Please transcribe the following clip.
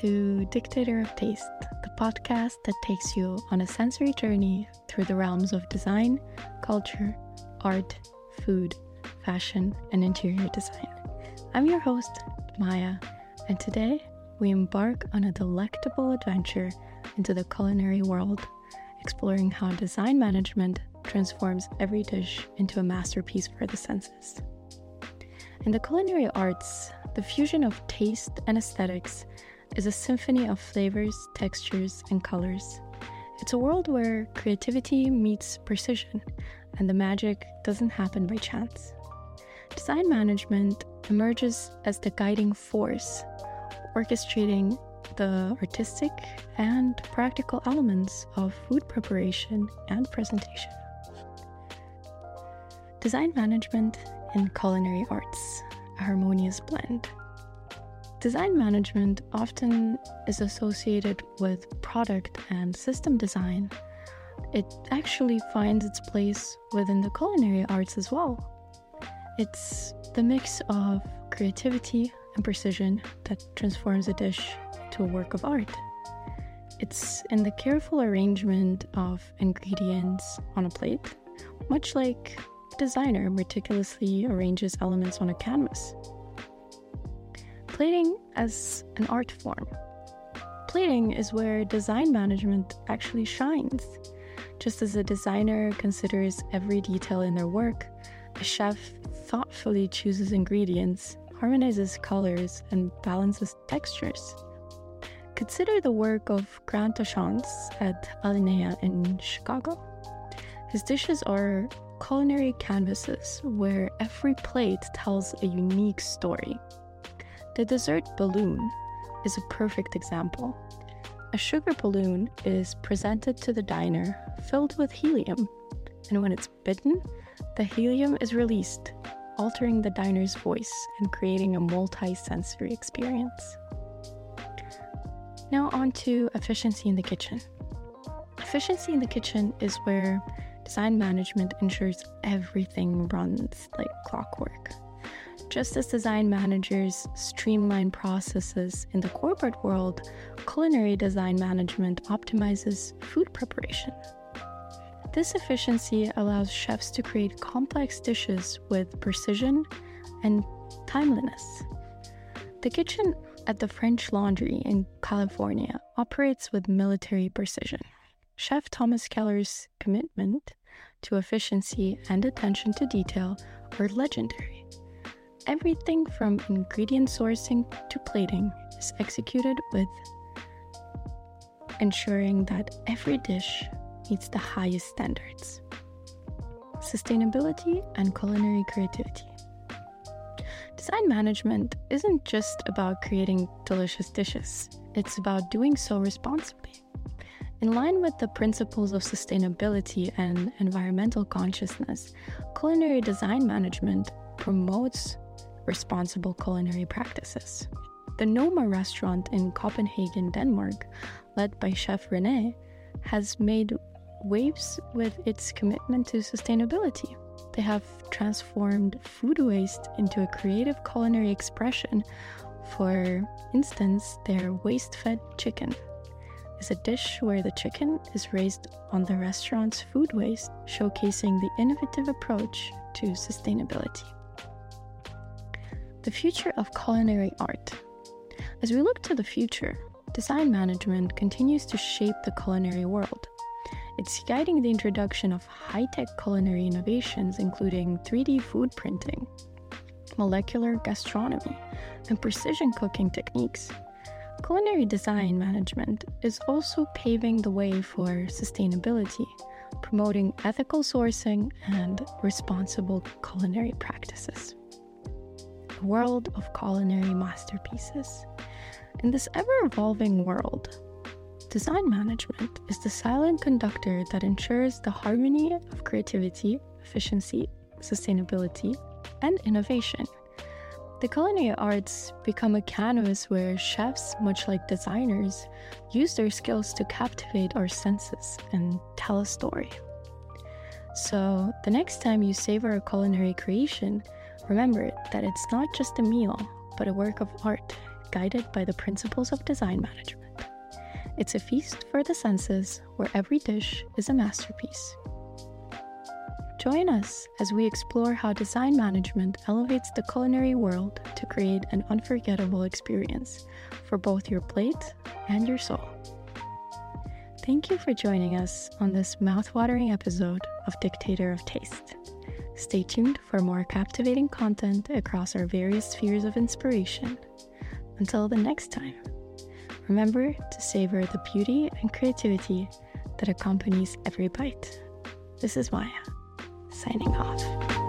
to Dictator of Taste, the podcast that takes you on a sensory journey through the realms of design, culture, art, food, fashion, and interior design. I'm your host, Maya, and today we embark on a delectable adventure into the culinary world, exploring how design management transforms every dish into a masterpiece for the senses. In the culinary arts, the fusion of taste and aesthetics is a symphony of flavors, textures, and colors. It's a world where creativity meets precision, and the magic doesn't happen by chance. Design management emerges as the guiding force, orchestrating the artistic and practical elements of food preparation and presentation. Design management in culinary arts, a harmonious blend. Design management often is associated with product and system design. It actually finds its place within the culinary arts as well. It's the mix of creativity and precision that transforms a dish to a work of art. It's in the careful arrangement of ingredients on a plate, much like a designer meticulously arranges elements on a canvas. Plating as an art form. Plating is where design management actually shines. Just as a designer considers every detail in their work, a chef thoughtfully chooses ingredients, harmonizes colors, and balances textures. Consider the work of Grant Achatz at Alinea in Chicago. His dishes are culinary canvases where every plate tells a unique story. The dessert balloon is a perfect example. A sugar balloon is presented to the diner filled with helium, and when it's bitten, the helium is released, altering the diner's voice and creating a multi sensory experience. Now, on to efficiency in the kitchen. Efficiency in the kitchen is where design management ensures everything runs like clockwork. Just as design managers streamline processes in the corporate world, culinary design management optimizes food preparation. This efficiency allows chefs to create complex dishes with precision and timeliness. The kitchen at the French Laundry in California operates with military precision. Chef Thomas Keller's commitment to efficiency and attention to detail are legendary. Everything from ingredient sourcing to plating is executed with ensuring that every dish meets the highest standards. Sustainability and culinary creativity. Design management isn't just about creating delicious dishes, it's about doing so responsibly. In line with the principles of sustainability and environmental consciousness, culinary design management promotes responsible culinary practices. The Noma restaurant in Copenhagen, Denmark, led by Chef Rene, has made waves with its commitment to sustainability. They have transformed food waste into a creative culinary expression. For instance, their waste fed chicken is a dish where the chicken is raised on the restaurant's food waste, showcasing the innovative approach to sustainability. The future of culinary art. As we look to the future, design management continues to shape the culinary world. It's guiding the introduction of high tech culinary innovations, including 3D food printing, molecular gastronomy, and precision cooking techniques Culinary design management is also paving the way for sustainability, promoting ethical sourcing and responsible culinary practices. World of culinary masterpieces. In this ever evolving world, design management is the silent conductor that ensures the harmony of creativity, efficiency, sustainability, and innovation the culinary arts become a canvas where chefs, much like designers, use their skills to captivate our senses and tell a story. So, the next time you savor a culinary creation, remember that it's not just a meal, but a work of art, guided by the principles of design management. It's a feast for the senses where every dish is a masterpiece. Join us as we explore how design management elevates the culinary world to create an unforgettable experience for both your plate and your soul. Thank you for joining us on this mouthwatering episode of Dictator of Taste. Stay tuned for more captivating content across our various spheres of inspiration. Until the next time, remember to savor the beauty and creativity that accompanies every bite. This is Maya, signing off.